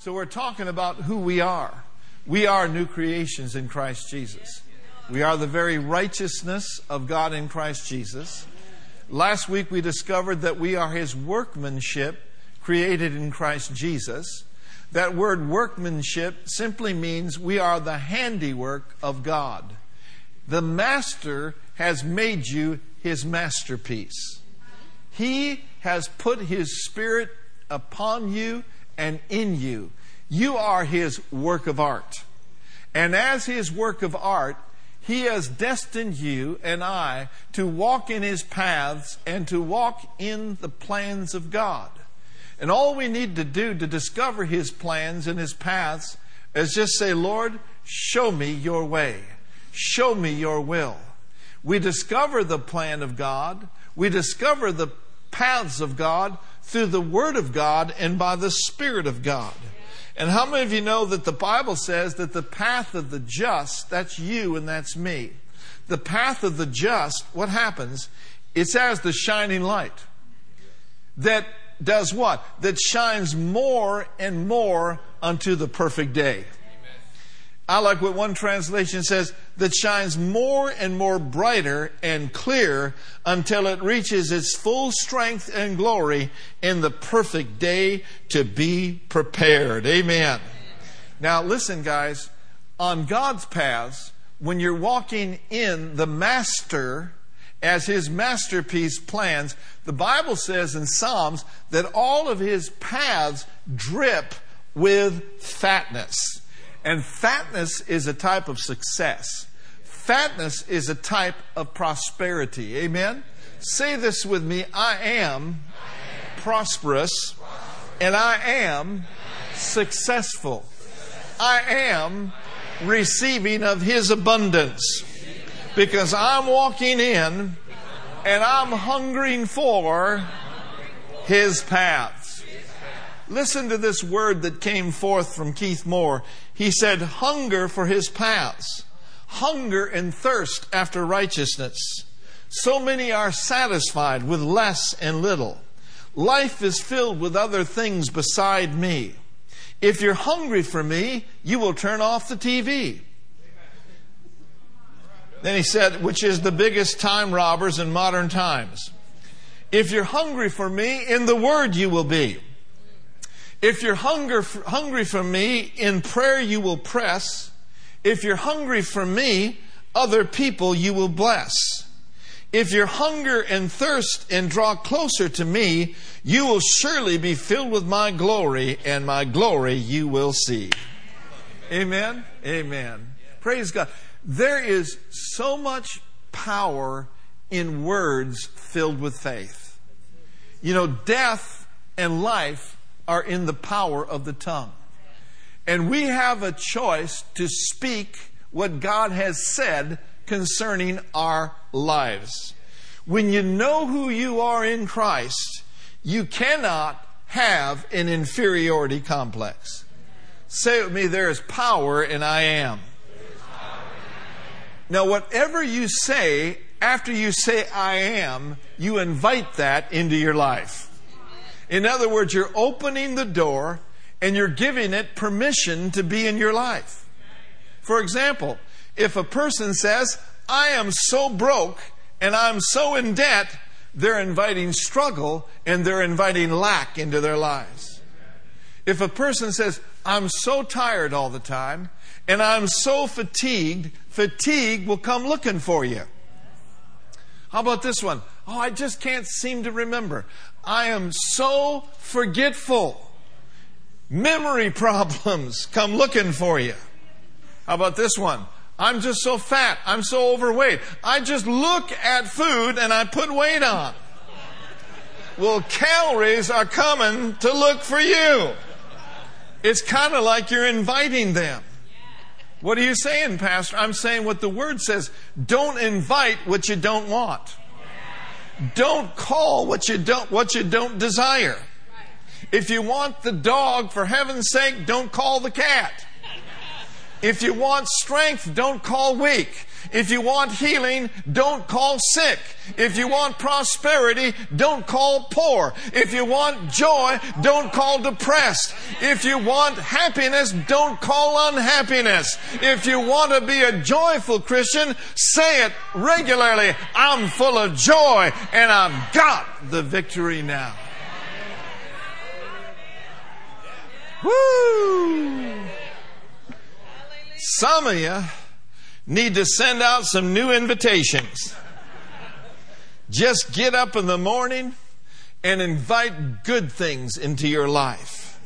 So we're talking about who we are. We are new creations in Christ Jesus. We are the very righteousness of God in Christ Jesus. Last week we discovered that we are His workmanship created in Christ Jesus. That word workmanship simply means we are the handiwork of God. The Master has made you His masterpiece. He has put His Spirit upon you and in you. You are His work of art. And as His work of art, He has destined you and I to walk in His paths and to walk in the plans of God. And all we need to do to discover His plans and His paths is just say, Lord, show me your way. Show me your will. We discover the plan of God. We discover the paths of God through the Word of God and by the Spirit of God. And how many of you know that the Bible says that the path of the just, that's you and that's me. The path of the just, what happens? It's as the shining light that does what? That shines more and more unto the perfect day. I like what one translation says that shines more and more brighter and clear until it reaches its full strength and glory in the perfect day to be prepared. Amen. Now, listen, guys, on God's paths, when you're walking in the Master as His masterpiece plans, the Bible says in Psalms that all of His paths drip with fatness. And fatness is a type of success. Fatness is a type of prosperity. Amen? Say this with me I am prosperous and I am successful. I am receiving of His abundance because I'm walking in and I'm hungering for His paths. Listen to this word that came forth from Keith Moore. He said, hunger for his paths, hunger and thirst after righteousness. So many are satisfied with less and little. Life is filled with other things beside me. If you're hungry for me, you will turn off the TV. Then he said, which is the biggest time robbers in modern times. If you're hungry for me, in the Word you will be. If you're hunger, hungry for me, in prayer you will press. If you're hungry for me, other people you will bless. If you hunger and thirst and draw closer to me, you will surely be filled with my glory, and my glory you will see. Amen? Amen. Praise God. There is so much power in words filled with faith. You know, death and life are in the power of the tongue. And we have a choice to speak what God has said concerning our lives. When you know who you are in Christ, you cannot have an inferiority complex. Say with me, there is power in I am. Now, whatever you say after you say I am, you invite that into your life. In other words, you're opening the door and you're giving it permission to be in your life. For example, if a person says, I am so broke and I'm so in debt, they're inviting struggle and they're inviting lack into their lives. If a person says, I'm so tired all the time and I'm so fatigued, fatigue will come looking for you. How about this one? Oh, I just can't seem to remember. I am so forgetful. Memory problems come looking for you. How about this one? I'm just so fat. I'm so overweight. I just look at food and I put weight on. Well, calories are coming to look for you. It's kind of like you're inviting them. What are you saying, Pastor? I'm saying what the Word says. Don't invite what you don't want. Don't call what you don't, what you don't desire. If you want the dog, for heaven's sake, don't call the cat. If you want strength, don't call weak. If you want healing, don't call sick. If you want prosperity, don't call poor. If you want joy, don't call depressed. If you want happiness, don't call unhappiness. If you want to be a joyful Christian, say it regularly. I'm full of joy and I've got the victory now. Woo! Some of you need to send out some new invitations. Just get up in the morning and invite good things into your life.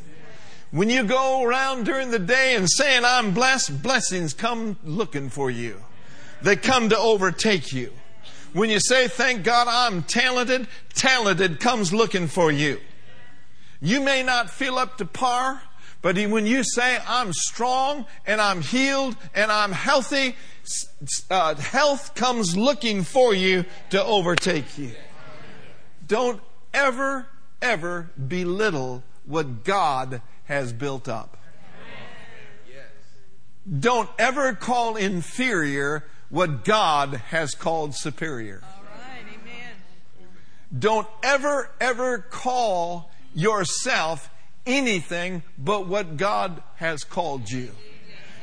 When you go around during the day and saying, I'm blessed, blessings come looking for you. They come to overtake you. When you say, Thank God I'm talented, talented comes looking for you. You may not feel up to par, but when you say, I'm strong and I'm healed and I'm healthy, uh, health comes looking for you to overtake you. Don't ever, ever belittle what God has built up. Don't ever call inferior what God has called superior. Don't ever, ever call yourself anything but what God has called you.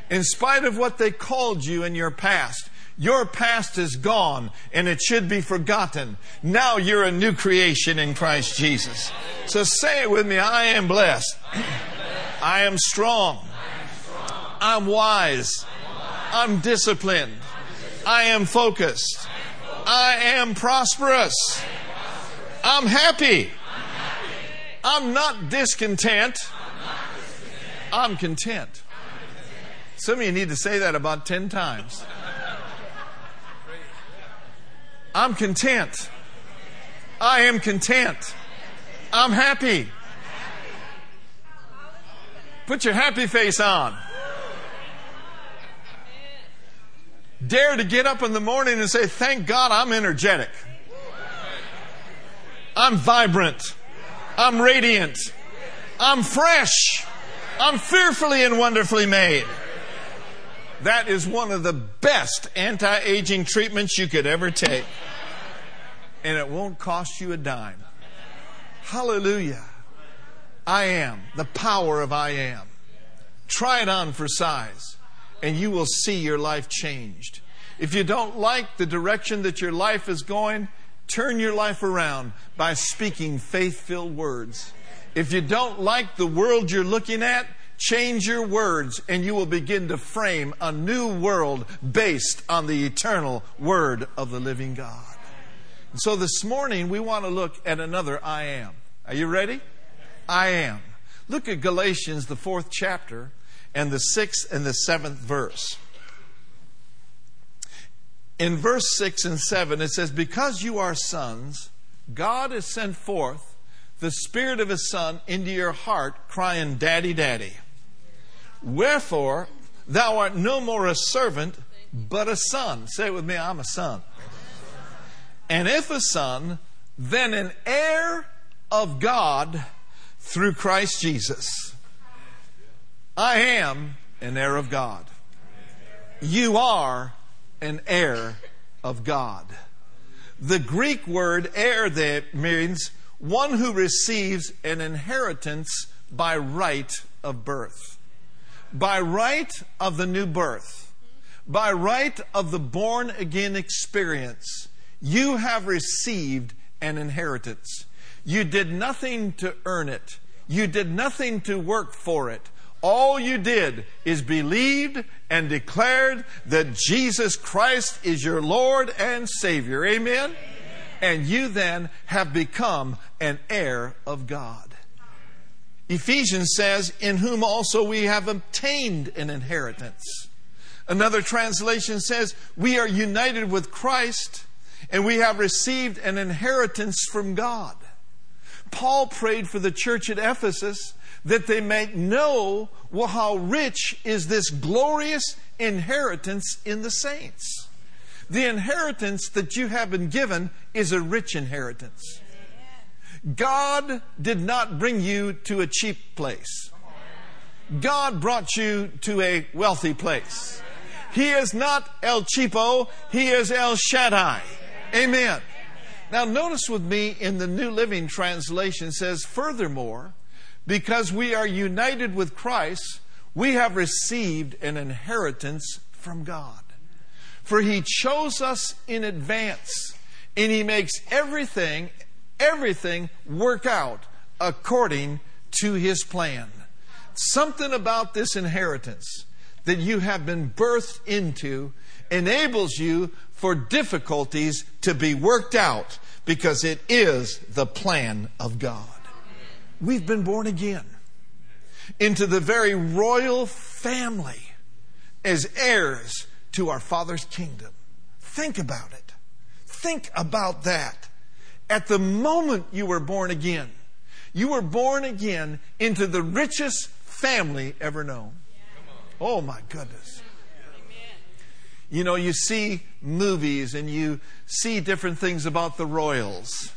In spite of what they called you in your past, your past is gone and it should be forgotten. Now you're a new creation in Christ Jesus. So say it with me I am blessed. I am strong. I'm wise. I'm disciplined. I am focused. I am prosperous. I'm happy. I'm not discontent. I'm content. Some of you need to say that about 10 times. I'm content. I am content. I'm happy. Put your happy face on. Dare to get up in the morning and say, Thank God I'm energetic. I'm vibrant. I'm radiant. I'm fresh. I'm fearfully and wonderfully made. That is one of the best anti aging treatments you could ever take. And it won't cost you a dime. Hallelujah. I am. The power of I am. Try it on for size, and you will see your life changed. If you don't like the direction that your life is going, turn your life around by speaking faith filled words. If you don't like the world you're looking at, change your words and you will begin to frame a new world based on the eternal word of the living God. And so this morning we want to look at another I am. Are you ready? I am. Look at Galatians, the fourth chapter, and the sixth and the seventh verse in verse 6 and 7, it says, Because you are sons, God has sent forth the Spirit of His Son into your heart, crying, Daddy, Daddy. Wherefore, thou art no more a servant, but a son. Say it with me, I'm a son. And if a son, then an heir of God through Christ Jesus. I am an heir of God. You are an heir of God. The Greek word heir there means one who receives an inheritance by right of birth, by right of the new birth, by right of the born again experience. You have received an inheritance. You did nothing to earn it. You did nothing to work for it. All you did is believed and declared that Jesus Christ is your Lord and Savior. Amen? Amen? And you then have become an heir of God. Ephesians says, In whom also we have obtained an inheritance. Another translation says, We are united with Christ and we have received an inheritance from God. Paul prayed for the church at Ephesus that they may know well, how rich is this glorious inheritance in the saints. The inheritance that you have been given is a rich inheritance. God did not bring you to a cheap place. God brought you to a wealthy place. He is not El Cheapo, He is El Shaddai. Amen. Now, notice with me in the New Living Translation says, furthermore, because we are united with Christ, we have received an inheritance from God. For He chose us in advance, and He makes everything, everything work out according to His plan. Something about this inheritance that you have been birthed into enables you for difficulties to be worked out because it is the plan of God. We've been born again into the very royal family as heirs to our Father's kingdom. Think about it. Think about that. At the moment you were born again, you were born again into the richest family ever known. Oh my goodness. You know, you see movies and you see different things about the royals.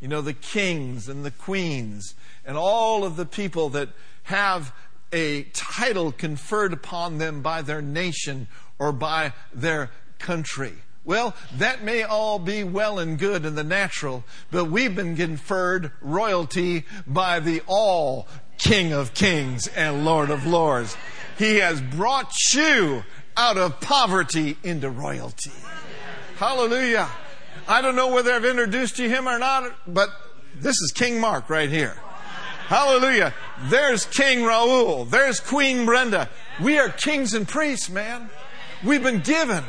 You know, the kings and the queens and all of the people that have a title conferred upon them by their nation or by their country. Well, that may all be well and good in the natural, but we've been conferred royalty by the all King of Kings and Lord of Lords. He has brought you out of poverty into royalty. Hallelujah. I don't know whether I've introduced you him or not, but this is King Mark right here. Hallelujah. There's King Raul. There's Queen Brenda. We are kings and priests, man. We've been given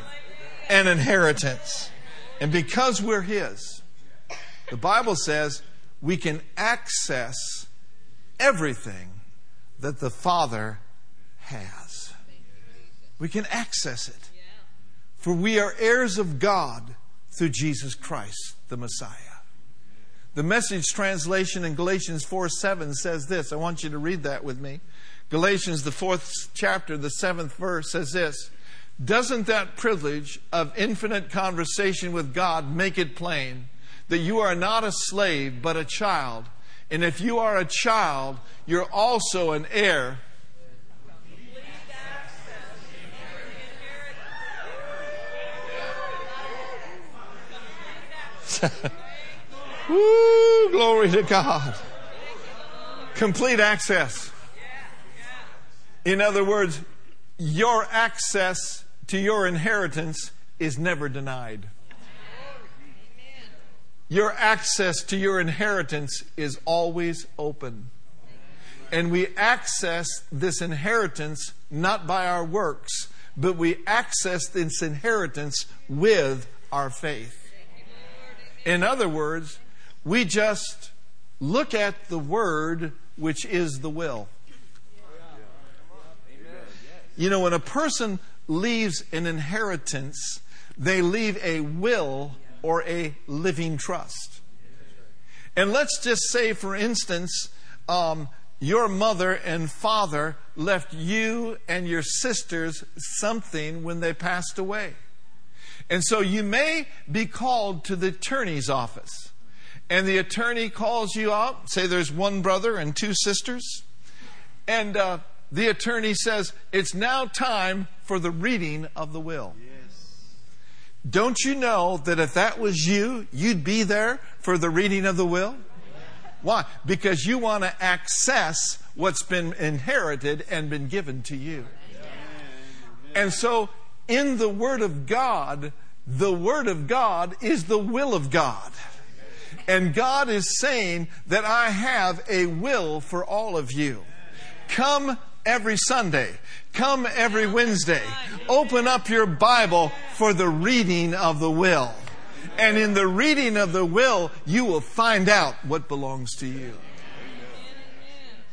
an inheritance. And because we're His, the Bible says we can access everything that the Father has. We can access it. For we are heirs of God through Jesus Christ, the Messiah. The message translation in Galatians 4 7 says this. I want you to read that with me. Galatians, the fourth chapter, the seventh verse says this Doesn't that privilege of infinite conversation with God make it plain that you are not a slave, but a child? And if you are a child, you're also an heir Woo, glory to God. Complete access. In other words, your access to your inheritance is never denied. Your access to your inheritance is always open. And we access this inheritance not by our works, but we access this inheritance with our faith. In other words, we just look at the word which is the will. You know, when a person leaves an inheritance, they leave a will or a living trust. And let's just say, for instance, um, your mother and father left you and your sisters something when they passed away. And so you may be called to the attorney's office. And the attorney calls you out, say there's one brother and two sisters. And uh, the attorney says, It's now time for the reading of the will. Yes. Don't you know that if that was you, you'd be there for the reading of the will? Why? Because you want to access what's been inherited and been given to you. And so in the Word of God, the Word of God is the will of God. And God is saying that I have a will for all of you. Come every Sunday. Come every Wednesday. Open up your Bible for the reading of the will. And in the reading of the will, you will find out what belongs to you.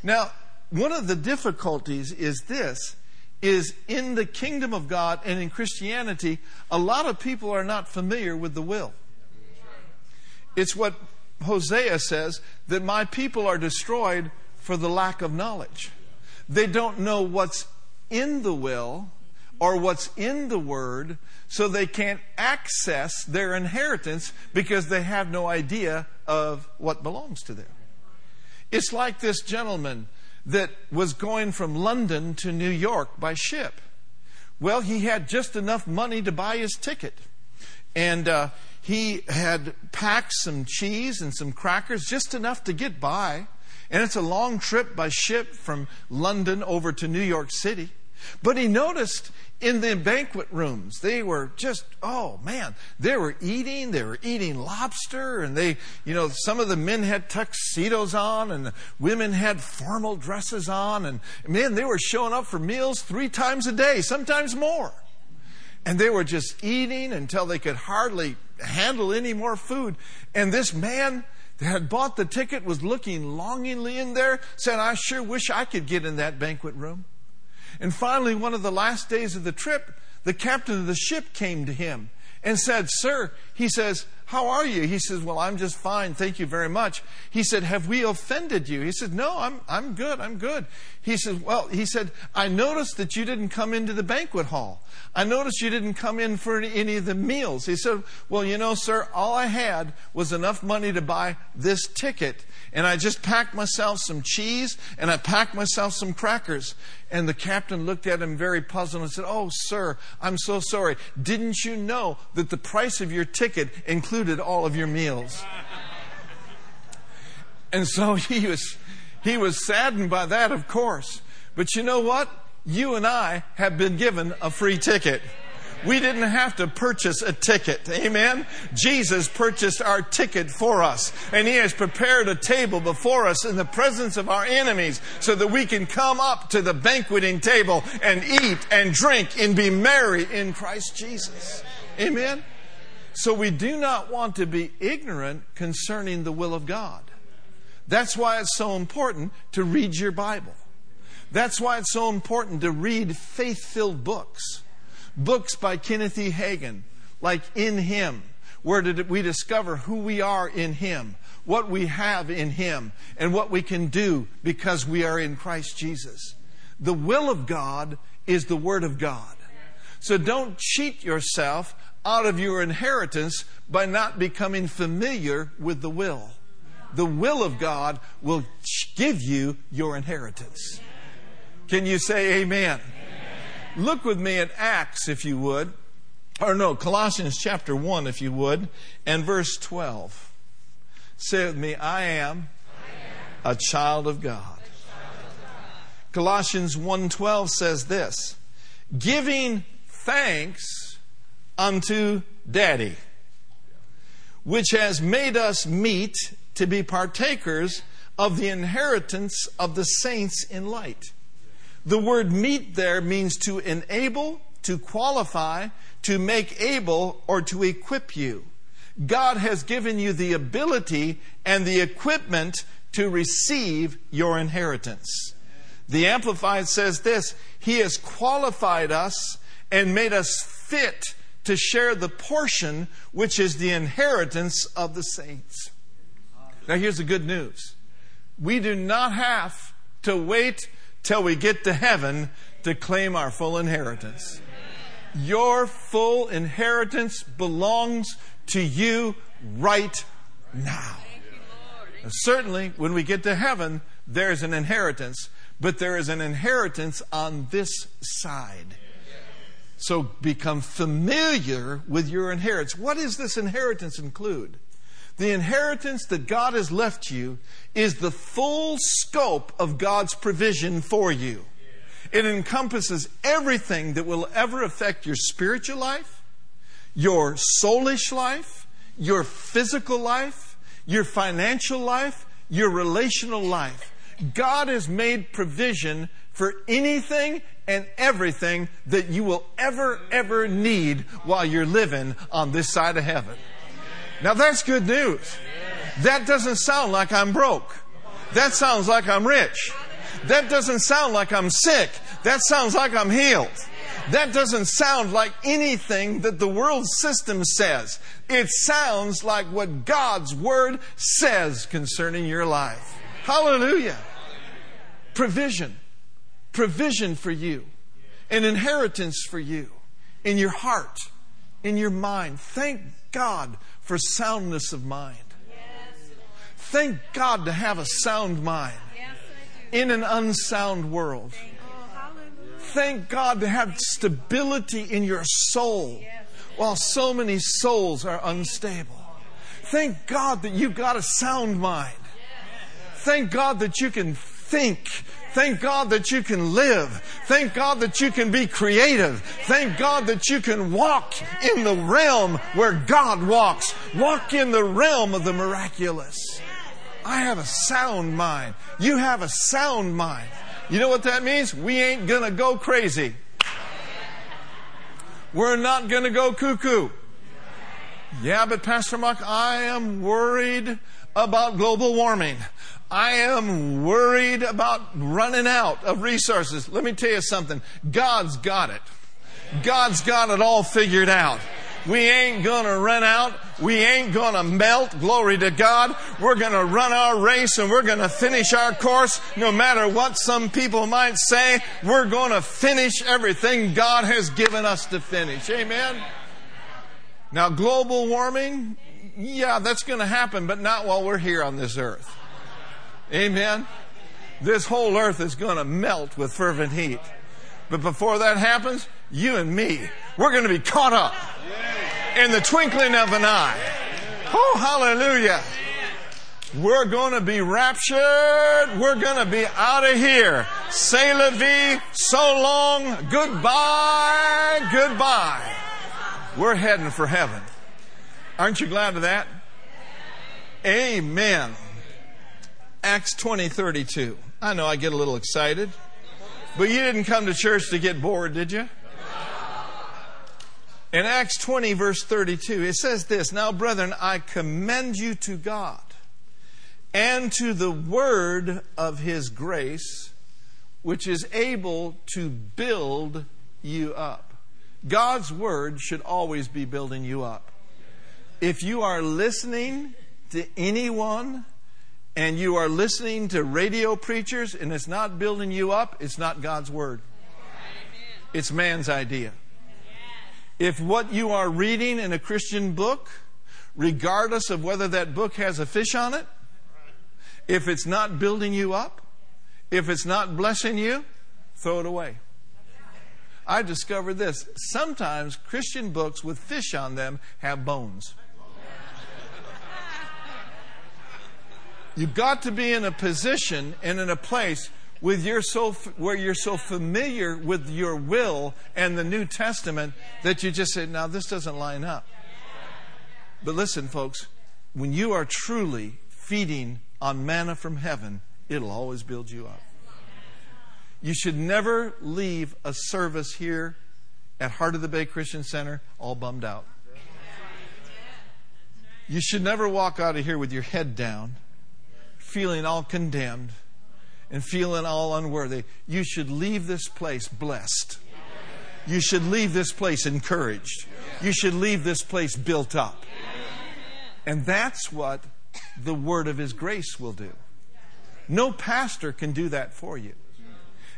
Now, one of the difficulties is this is in the kingdom of God and in Christianity, a lot of people are not familiar with the will. It's what Hosea says that my people are destroyed for the lack of knowledge. They don't know what's in the will or what's in the word, so they can't access their inheritance because they have no idea of what belongs to them. It's like this gentleman that was going from London to New York by ship. Well, he had just enough money to buy his ticket. And uh, he had packed some cheese and some crackers, just enough to get by. And it's a long trip by ship from London over to New York City. But he noticed in the banquet rooms, they were just, oh man, they were eating, they were eating lobster, and they, you know, some of the men had tuxedos on, and the women had formal dresses on, and man, they were showing up for meals three times a day, sometimes more. And they were just eating until they could hardly handle any more food. And this man that had bought the ticket was looking longingly in there, said, I sure wish I could get in that banquet room. And finally, one of the last days of the trip, the captain of the ship came to him and said, Sir, he says, how are you? He says, Well, I'm just fine. Thank you very much. He said, Have we offended you? He said, No, I'm, I'm good. I'm good. He said, Well, he said, I noticed that you didn't come into the banquet hall. I noticed you didn't come in for any of the meals. He said, Well, you know, sir, all I had was enough money to buy this ticket. And I just packed myself some cheese and I packed myself some crackers. And the captain looked at him very puzzled and said, Oh, sir, I'm so sorry. Didn't you know that the price of your ticket included all of your meals? And so he was, he was saddened by that, of course. But you know what? You and I have been given a free ticket. We didn't have to purchase a ticket. Amen. Jesus purchased our ticket for us. And He has prepared a table before us in the presence of our enemies so that we can come up to the banqueting table and eat and drink and be merry in Christ Jesus. Amen. So we do not want to be ignorant concerning the will of God. That's why it's so important to read your Bible. That's why it's so important to read faith filled books books by Kenneth E. Hagin, like In Him, where did we discover who we are in Him, what we have in Him, and what we can do because we are in Christ Jesus. The will of God is the Word of God. So don't cheat yourself out of your inheritance by not becoming familiar with the will. The will of God will give you your inheritance. Can you say amen? Look with me at Acts, if you would. Or no, Colossians chapter 1, if you would, and verse 12. Say with me, I am, a child of God. Colossians 1:12 says this, giving thanks unto Daddy, which has made us meet to be partakers of the inheritance of the saints in light. The word meet there means to enable, to qualify, to make able, or to equip you. God has given you the ability and the equipment to receive your inheritance. The Amplified says this He has qualified us and made us fit to share the portion which is the inheritance of the saints. Now, here's the good news we do not have to wait till we get to heaven to claim our full inheritance. Your full inheritance belongs to you right now. Certainly, when we get to heaven, there's an inheritance, but there is an inheritance on this side. So become familiar with your inheritance. What does this inheritance include? The inheritance that God has left you is the full scope of God's provision for you. It encompasses everything that will ever affect your spiritual life, your soulish life, your physical life, your financial life, your relational life. God has made provision for anything and everything that you will ever, ever need while you're living on this side of heaven. Now that's good news. That doesn't sound like I'm broke. That sounds like I'm rich. That doesn't sound like I'm sick. That sounds like I'm healed. That doesn't sound like anything that the world system says. It sounds like what God's Word says concerning your life. Hallelujah. Provision. Provision for you. An inheritance for you. In your heart. In your mind. Thank God for soundness of mind. Thank God to have a sound mind. in an unsound world. Thank God to have stability in your soul while so many souls are unstable. Thank God that you've got a sound mind. Thank God that you can think. Thank God that you can live. Thank God that you can be creative. Thank God that you can walk in the realm where God walks. Walk in the realm of the miraculous. I have a sound mind. You have a sound mind. You know what that means? We ain't gonna go crazy. We're not gonna go cuckoo. Yeah, but Pastor Mark, I am worried about global warming. I am worried about running out of resources. Let me tell you something. God's got it. God's got it all figured out. We ain't gonna run out. We ain't gonna melt. Glory to God. We're gonna run our race and we're gonna finish our course no matter what some people might say. We're gonna finish everything God has given us to finish. Amen. Now, global warming, yeah, that's gonna happen, but not while we're here on this earth. Amen. This whole earth is gonna melt with fervent heat. But before that happens, you and me, we're going to be caught up in the twinkling of an eye. Oh, hallelujah. We're going to be raptured. We're going to be out of here. Say la vie, so long, goodbye, goodbye. We're heading for heaven. Aren't you glad of that? Amen. Acts 20, 32. I know I get a little excited, but you didn't come to church to get bored, did you? In Acts 20, verse 32, it says this Now, brethren, I commend you to God and to the word of his grace, which is able to build you up. God's word should always be building you up. If you are listening to anyone and you are listening to radio preachers and it's not building you up, it's not God's word. It's man's idea. If what you are reading in a Christian book, regardless of whether that book has a fish on it, if it's not building you up, if it's not blessing you, throw it away. I discovered this. Sometimes Christian books with fish on them have bones. You've got to be in a position and in a place with your so, where you're so familiar with your will and the New Testament that you just say, now this doesn't line up. But listen, folks, when you are truly feeding on manna from heaven, it'll always build you up. You should never leave a service here at Heart of the Bay Christian Center all bummed out. You should never walk out of here with your head down, feeling all condemned, and feeling all unworthy, you should leave this place blessed. You should leave this place encouraged. You should leave this place built up. And that's what the word of his grace will do. No pastor can do that for you.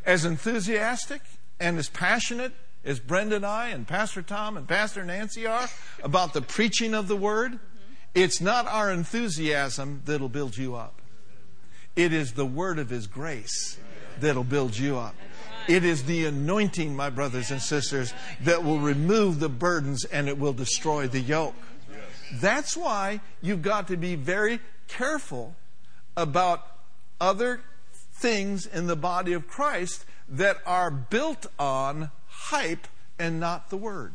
As enthusiastic and as passionate as Brenda and I and Pastor Tom and Pastor Nancy are about the preaching of the word, it's not our enthusiasm that'll build you up. It is the word of His grace that'll build you up. It is the anointing, my brothers and sisters, that will remove the burdens and it will destroy the yoke. That's why you've got to be very careful about other things in the body of Christ that are built on hype and not the Word.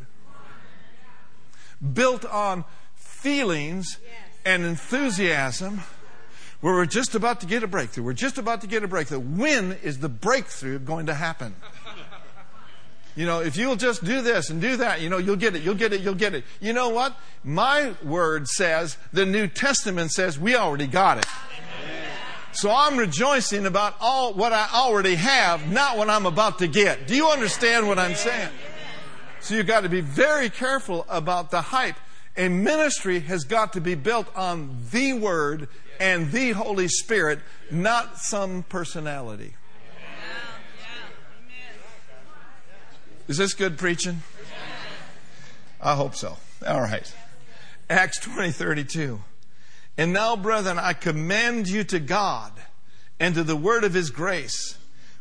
Built on feelings and enthusiasm where we're just about to get a breakthrough. We're just about to get a breakthrough. When is the breakthrough going to happen? You know, if you'll just do this and do that, you know, you'll get it, you'll get it, you'll get it. You know what? My word says, the New Testament says, we already got it. So I'm rejoicing about all what I already have, not what I'm about to get. Do you understand what I'm saying? So you've got to be very careful about the hype. A ministry has got to be built on the Word and the Holy Spirit, not some personality. Is this good preaching? I hope so. All right. Acts 20 32. And now, brethren, I commend you to God and to the word of his grace,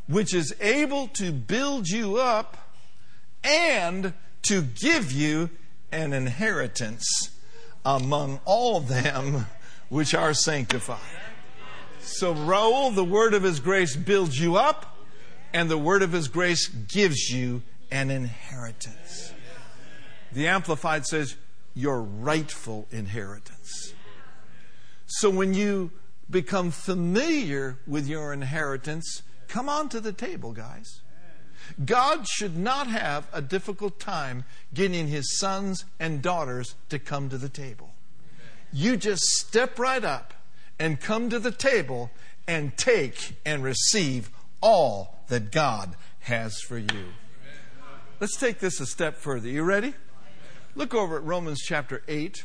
which is able to build you up and to give you an inheritance among all them which are sanctified. So, Raul, the word of his grace builds you up, and the word of his grace gives you an inheritance. The Amplified says, your rightful inheritance. So, when you become familiar with your inheritance, come on to the table, guys. God should not have a difficult time getting his sons and daughters to come to the table. You just step right up and come to the table and take and receive all that God has for you. Let's take this a step further. You ready? Look over at Romans chapter 8,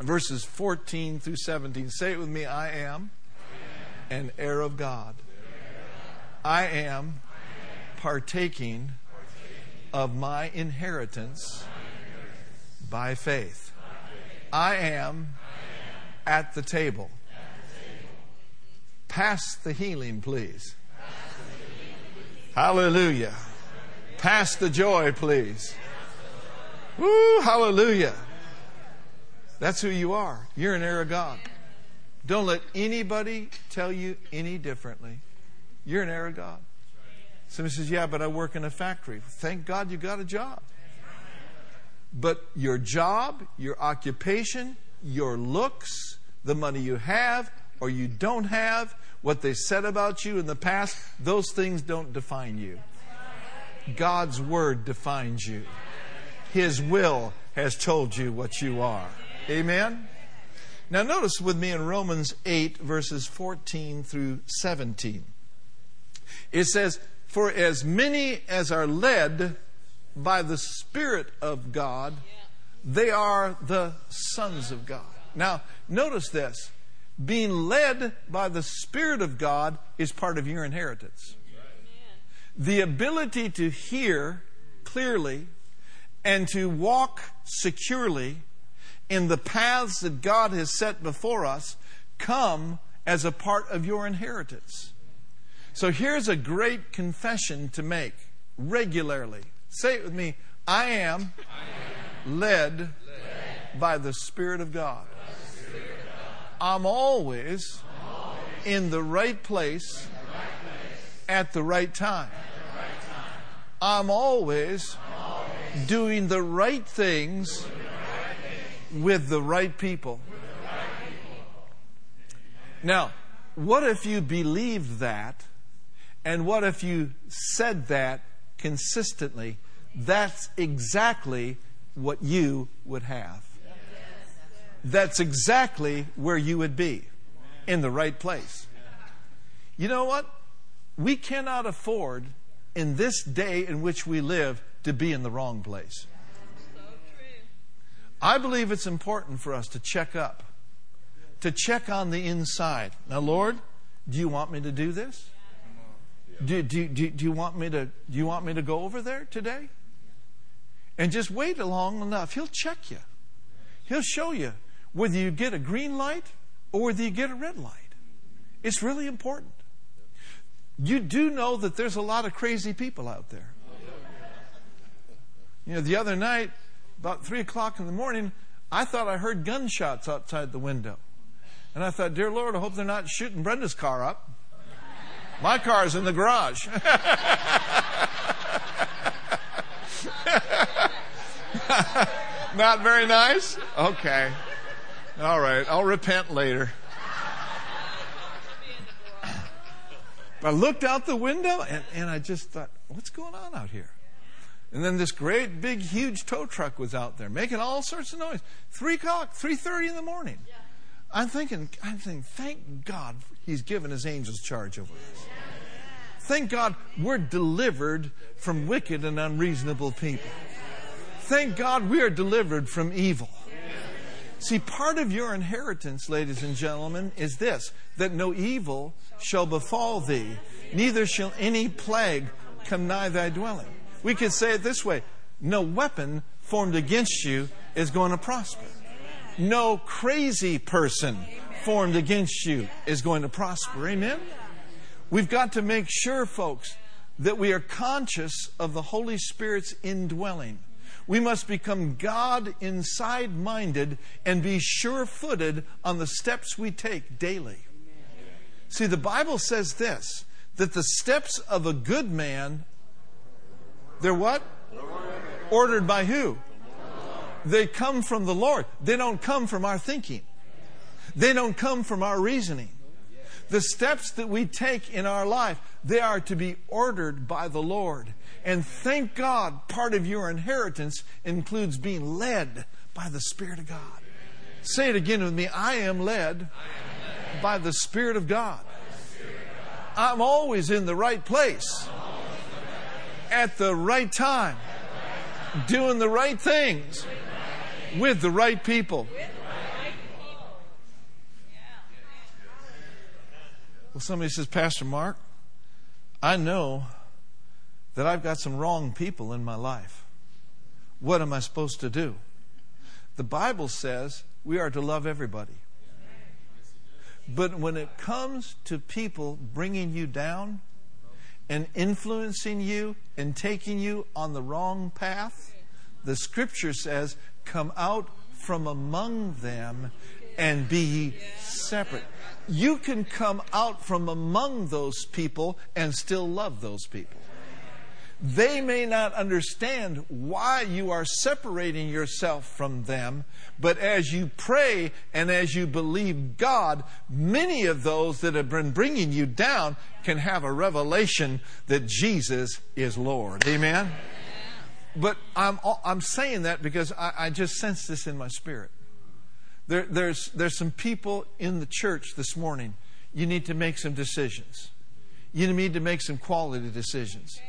verses 14 through 17. Say it with me I am an heir of God. I am partaking of my inheritance by faith. I am at the table. Pass the healing, please. Hallelujah. Pass the joy, please. Woo, hallelujah. That's who you are. You're an heir of God. Don't let anybody tell you any differently. You're an heir of God. Somebody says, Yeah, but I work in a factory. Thank God you got a job. But your job, your occupation, your looks, the money you have or you don't have, what they said about you in the past, those things don't define you. God's Word defines you. His will has told you what you are. Amen? Now, notice with me in Romans 8, verses 14 through 17. It says, for as many as are led by the Spirit of God, they are the sons of God. Now, notice this. Being led by the Spirit of God is part of your inheritance. The ability to hear clearly and to walk securely in the paths that God has set before us come as a part of your inheritance. So here's a great confession to make regularly. Say it with me I am, I am led, led, by the Spirit of God. Spirit of God. I'm, always I'm always in the right place, the right place at, the right time. the right time. I'm always, I'm always doing the right things, the right things with the right people. The right people. Now, what if you believed that? And what if you said that consistently? That's exactly what you would have. That's exactly where you would be in the right place. You know what? We cannot afford in this day in which we live to be in the wrong place. I believe it's important for us to check up, to check on the inside. Now, Lord, do you want me to do this? Do, do, do, do, you want me to, do you want me to go over there today? And just wait long enough. He'll check you. He'll show you whether you get a green light or whether you get a red light. It's really important. You do know that there's a lot of crazy people out there. You know, the other night, about 3 o'clock in the morning, I thought I heard gunshots outside the window. And I thought, Dear Lord, I hope they're not shooting Brenda's car up. My car's in the garage. Not very nice? Okay. All right. I'll repent later. I looked out the window and, and I just thought, what's going on out here? And then this great, big, huge tow truck was out there making all sorts of noise. Three o'clock, three thirty in the morning. I'm thinking, I'm thinking, thank God He's given His angels charge over us. Thank God we're delivered from wicked and unreasonable people. Thank God we are delivered from evil. See, part of your inheritance, ladies and gentlemen, is this that no evil shall befall thee, neither shall any plague come nigh thy dwelling. We could say it this way no weapon formed against you is going to prosper. No crazy person formed against you is going to prosper. Amen? We've got to make sure, folks, that we are conscious of the Holy Spirit's indwelling. We must become God inside minded and be sure footed on the steps we take daily. See, the Bible says this that the steps of a good man, they're what? Ordered by who? They come from the Lord. They don't come from our thinking. They don't come from our reasoning. The steps that we take in our life, they are to be ordered by the Lord. And thank God, part of your inheritance includes being led by the Spirit of God. Say it again with me I am led by the Spirit of God. I'm always in the right place at the right time, doing the right things with the right people. Well, somebody says, Pastor Mark, I know that I've got some wrong people in my life. What am I supposed to do? The Bible says we are to love everybody. But when it comes to people bringing you down and influencing you and taking you on the wrong path, the scripture says, come out from among them and be separate. You can come out from among those people and still love those people. They may not understand why you are separating yourself from them, but as you pray and as you believe God, many of those that have been bringing you down can have a revelation that Jesus is Lord. Amen? But I'm, I'm saying that because I, I just sense this in my spirit. There, there's, there's some people in the church this morning. You need to make some decisions. You need to make some quality decisions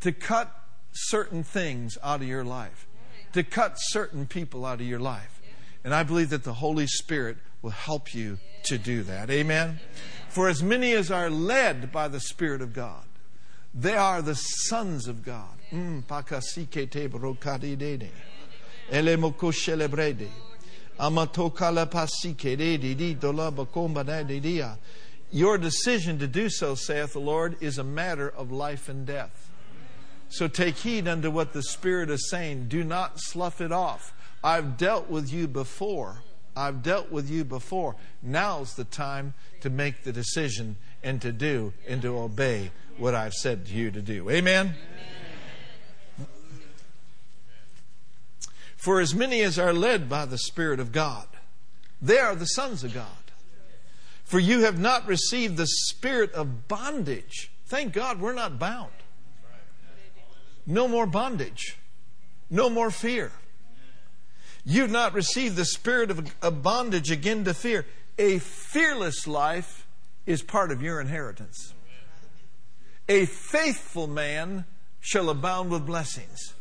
to cut certain things out of your life, to cut certain people out of your life. And I believe that the Holy Spirit will help you to do that. Amen? For as many as are led by the Spirit of God, they are the sons of God. Mm, your decision to do so, saith the Lord, is a matter of life and death. So take heed unto what the Spirit is saying. Do not slough it off. I've dealt with you before. I've dealt with you before. Now's the time to make the decision and to do and to obey what I've said to you to do. Amen? Amen? For as many as are led by the Spirit of God, they are the sons of God. For you have not received the spirit of bondage. Thank God we're not bound. No more bondage. No more fear. You've not received the spirit of, bondage again to fear. A fearless life is part of your inheritance. A faithful man shall abound with blessings.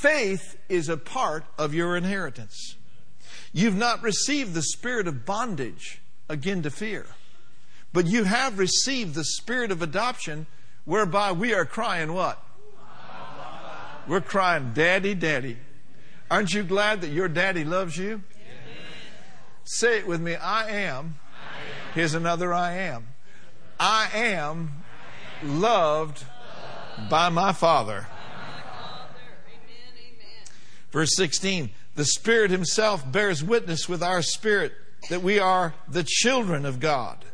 Faith is a part of your inheritance. You've not received the spirit of bondage again to fear, but you have received the spirit of adoption whereby we are crying what? We're crying, Daddy, Daddy. Aren't you glad that your daddy loves you? Say it with me I am. Here's another I am. I am loved by my Father. Verse 16 The Spirit Himself bears witness with our spirit that we are the children of God.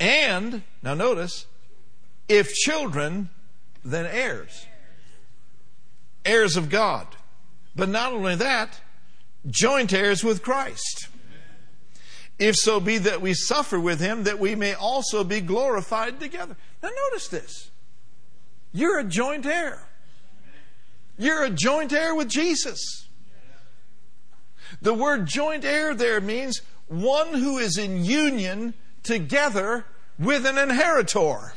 And, now notice, if children, then heirs heirs of God. But not only that, joint heirs with Christ. If so be that we suffer with him, that we may also be glorified together. Now, notice this. You're a joint heir. You're a joint heir with Jesus. The word joint heir there means one who is in union together with an inheritor.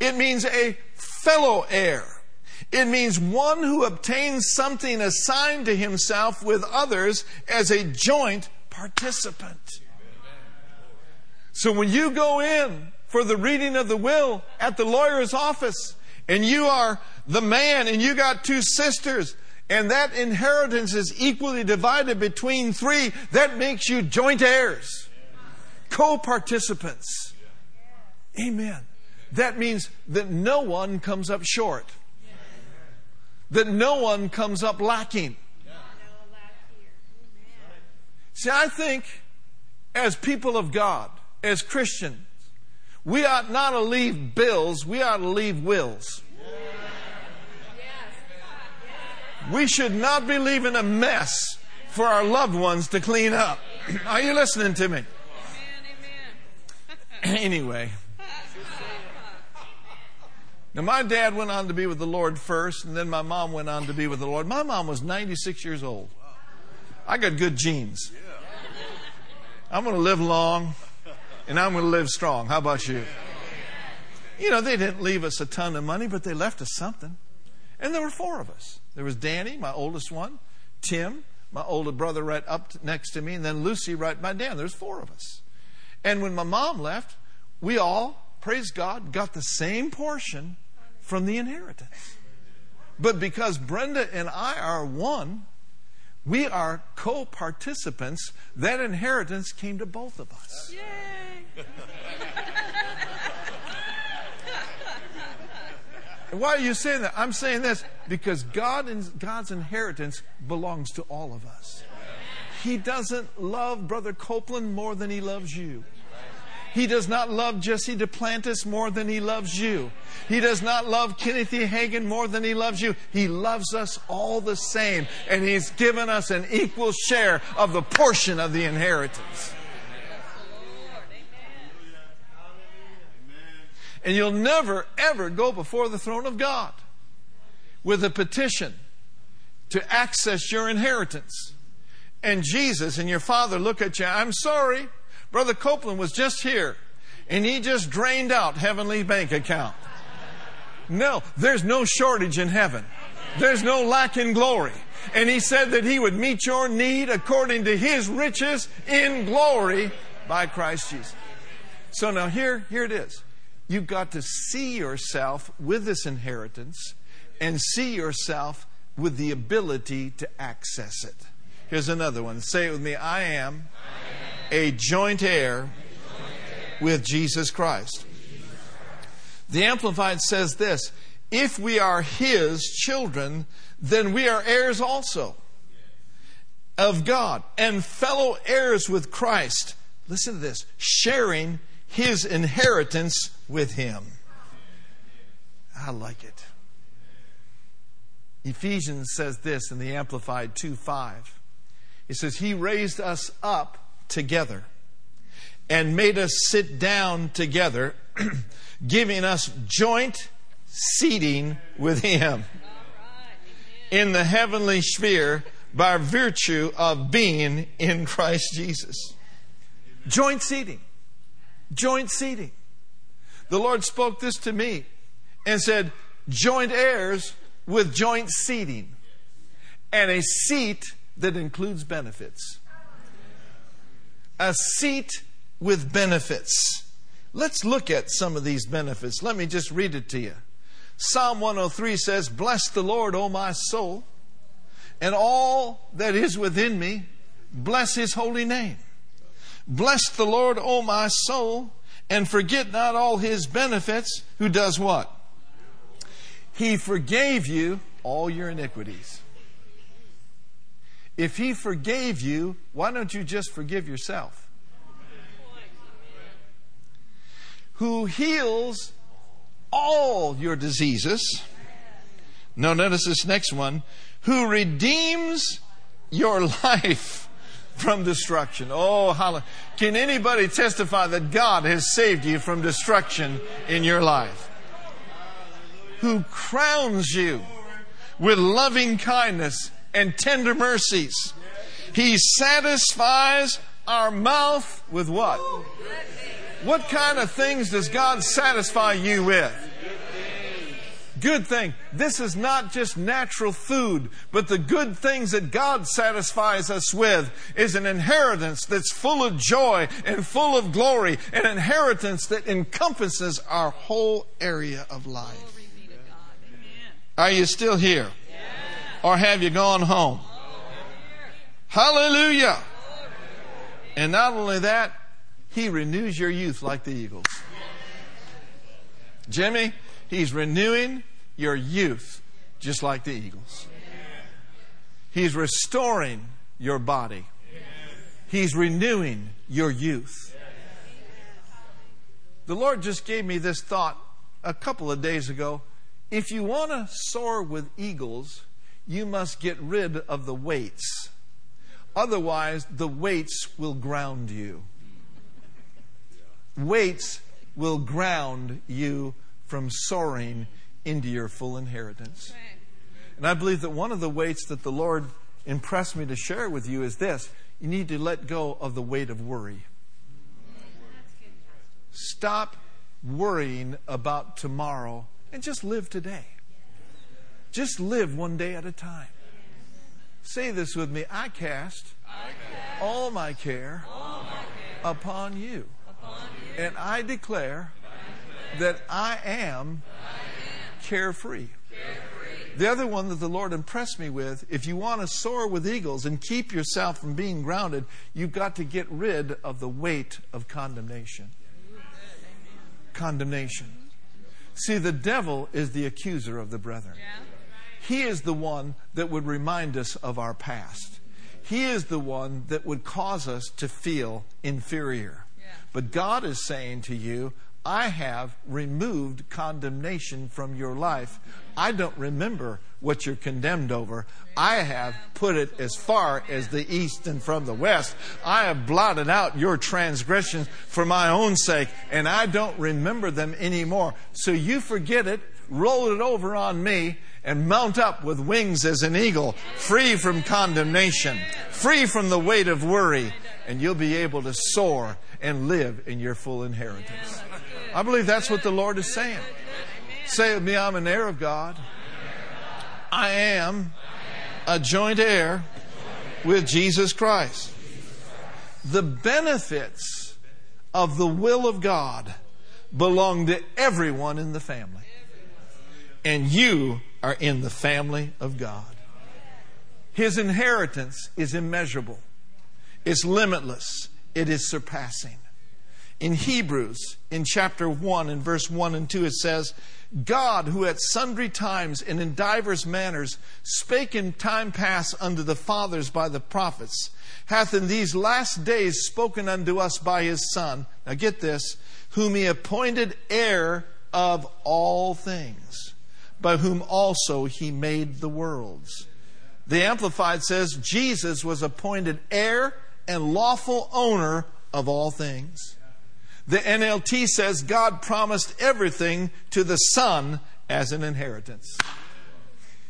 It means a fellow heir. It means one who obtains something assigned to himself with others as a joint participant. So when you go in for the reading of the will at the lawyer's office and you are the man and you got two sisters and that inheritance is equally divided between three, that makes you joint heirs, co participants. Amen. That means that no one comes up short, that no one comes up lacking. See, I think as people of God, as Christians, we ought not to leave bills, we ought to leave wills. We should not be leaving a mess for our loved ones to clean up. Are you listening to me? anyway. Now, my dad went on to be with the Lord first, and then my mom went on to be with the Lord. My mom was 96 years old. I got good genes. I'm going to live long, and I'm going to live strong. How about you? You know, they didn't leave us a ton of money, but they left us something. And there were four of us. There was Danny, my oldest one, Tim, my older brother right up next to me, and then Lucy right by Dan. There's four of us. And when my mom left, we all, praise God, got the same portion from the inheritance. But because Brenda and I are one, we are co participants. That inheritance came to both of us. Yay! Why are you saying that? I'm saying this because God God's inheritance belongs to all of us. He doesn't love Brother Copeland more than he loves you. He does not love Jesse Duplantis more than he loves you. He does not love Kenneth E. Hagin more than he loves you. He loves us all the same, and he's given us an equal share of the portion of the inheritance. And you'll never, ever go before the throne of God with a petition to access your inheritance. And Jesus and your Father look at you, I'm sorry, Brother Copeland was just here and he just drained out heavenly bank account. No, there's no shortage in heaven. There's no lack in glory. And he said that he would meet your need according to his riches in glory by Christ Jesus. So now here, here it is. You've got to see yourself with this inheritance and see yourself with the ability to access it. Here's another one. Say it with me. I am, a joint heir with Jesus Christ. The Amplified says this If we are His children, then we are heirs also of God and fellow heirs with Christ. Listen to this sharing His inheritance with Him. I like it. Ephesians says this in the Amplified 2 5. It says, He raised us up together and made us sit down together, giving us joint seating with Him in the heavenly sphere by virtue of being in Christ Jesus. Joint seating. Joint seating. The Lord spoke this to me and said, joint heirs with joint seating and a seat that includes benefits. A seat with benefits. Let's look at some of these benefits. Let me just read it to you. Psalm 103 says, Bless the Lord, O my soul, and all that is within me, bless his holy name. Bless the Lord, O my soul, and forget not all his benefits, who does what? He forgave you all your iniquities. If He forgave you, why don't you just forgive yourself? Who heals all your diseases. No, notice this next one. Who redeems your life from destruction. Oh, hallelujah. Can anybody testify that God has saved you from destruction in your life? Who crowns you with loving kindness and tender mercies. He satisfies our mouth with what? What kind of things does God satisfy you with? Good thing. This is not just natural food, but the good things that God satisfies us with is an inheritance that's full of joy and full of glory, an inheritance that encompasses our whole area of life. Are you still here? Or have you gone home? Hallelujah. And not only that, He renews your youth like the eagles. Jimmy, He's renewing your youth just like the eagles. He's restoring your body. He's renewing your youth. The Lord just gave me this thought a couple of days ago. If you want to soar with eagles, you must get rid of the weights. Otherwise, the weights will ground you. Weights will ground you from soaring into your full inheritance. And I believe that one of the weights that the Lord impressed me to share with you is this you need to let go of the weight of worry. Stop worrying about tomorrow and just live today. Just live one day at a time. Say this with me I cast, I cast all, my care, all my care upon you. Upon you. And I declare, I declare that I am, carefree. The other one that the Lord impressed me with if you want to soar with eagles and keep yourself from being grounded, you've got to get rid of the weight of condemnation. Condemnation. See, the devil is the accuser of the brethren. He is the one that would remind us of our past. He is the one that would cause us to feel inferior. But God is saying to you, I have removed condemnation from your life. I don't remember what you're condemned over. I have put it as far as the east and from the west. I have blotted out your transgressions for my own sake, and I don't remember them anymore. So you forget it, roll it over on me, and mount up with wings as an eagle, free from condemnation, free from the weight of worry, and you'll be able to soar and live in your full inheritance. I believe that's what the Lord is saying. Say with me, I'm an heir of God. I am a joint heir with Jesus Christ. The benefits of the will of God belong to everyone in the family. And you are in the family of God. His inheritance is immeasurable, it's limitless, it is surpassing. In Hebrews, in chapter 1, in verse 1 and 2, it says, God, who at sundry times and in divers manners spake in time past unto the fathers by the prophets, hath in these last days spoken unto us by his Son. Now get this, whom he appointed heir of all things, by whom also he made the worlds. The Amplified says Jesus was appointed heir and lawful owner of all things. The NLT says God promised everything to the Son as an inheritance.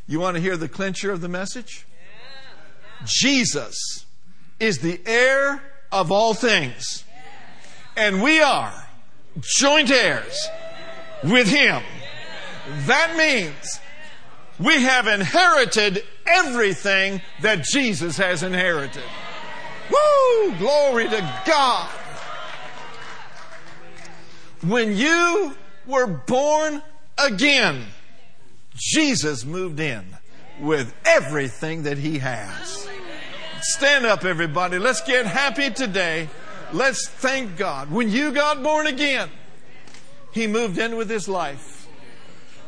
You want to hear the clincher of the message? Jesus is the heir of all things. And we are joint heirs with Him. That means we have inherited everything that Jesus has inherited. Woo! Glory to God. When you were born again, Jesus moved in with everything that he has. Stand up, everybody. Let's get happy today. Let's thank God. When you got born again, he moved in with his life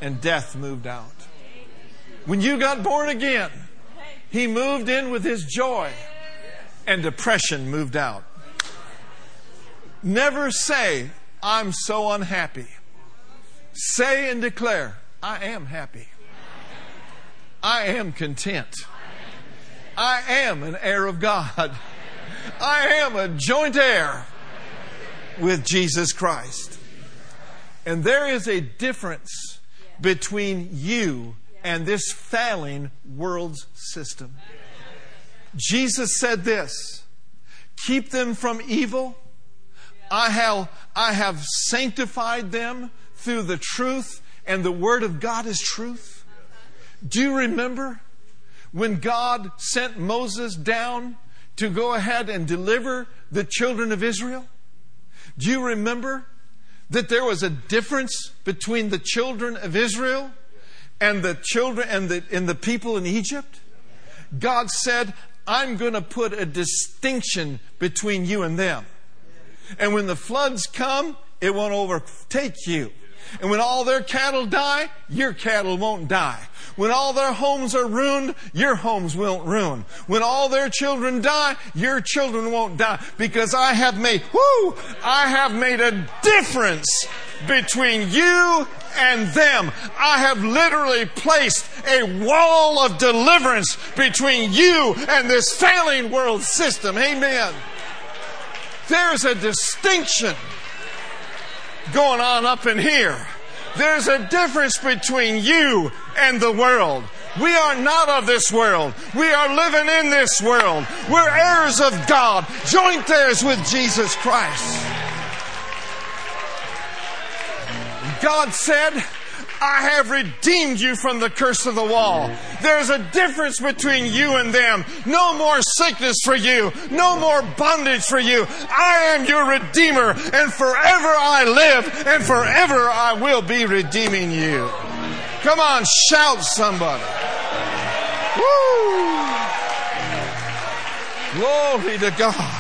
and death moved out. When you got born again, he moved in with his joy and depression moved out. Never say, I'm so unhappy. Say and declare, I am happy. I am content. I am an heir of God. I am a joint heir with Jesus Christ. And there is a difference between you and this failing world's system. Jesus said this keep them from evil I have, I have sanctified them through the truth, and the Word of God is truth. Do you remember when God sent Moses down to go ahead and deliver the children of Israel? Do you remember that there was a difference between the children of Israel and the children and the, and the people in Egypt? God said, I'm going to put a distinction between you and them. And when the floods come, it won't overtake you. And when all their cattle die, your cattle won't die. When all their homes are ruined, your homes won't ruin. When all their children die, your children won't die. Because I have made, whoo, I have made a difference between you and them. I have literally placed a wall of deliverance between you and this failing world system. Amen. There's a distinction going on up in here. There's a difference between you and the world. We are not of this world. We are living in this world. We're heirs of God, joint heirs with Jesus Christ. God said, I have redeemed you from the curse of the wall. There's a difference between you and them. No more sickness for you. No more bondage for you. I am your redeemer and forever I live and forever I will be redeeming you. Come on, shout somebody. Woo! Glory to God.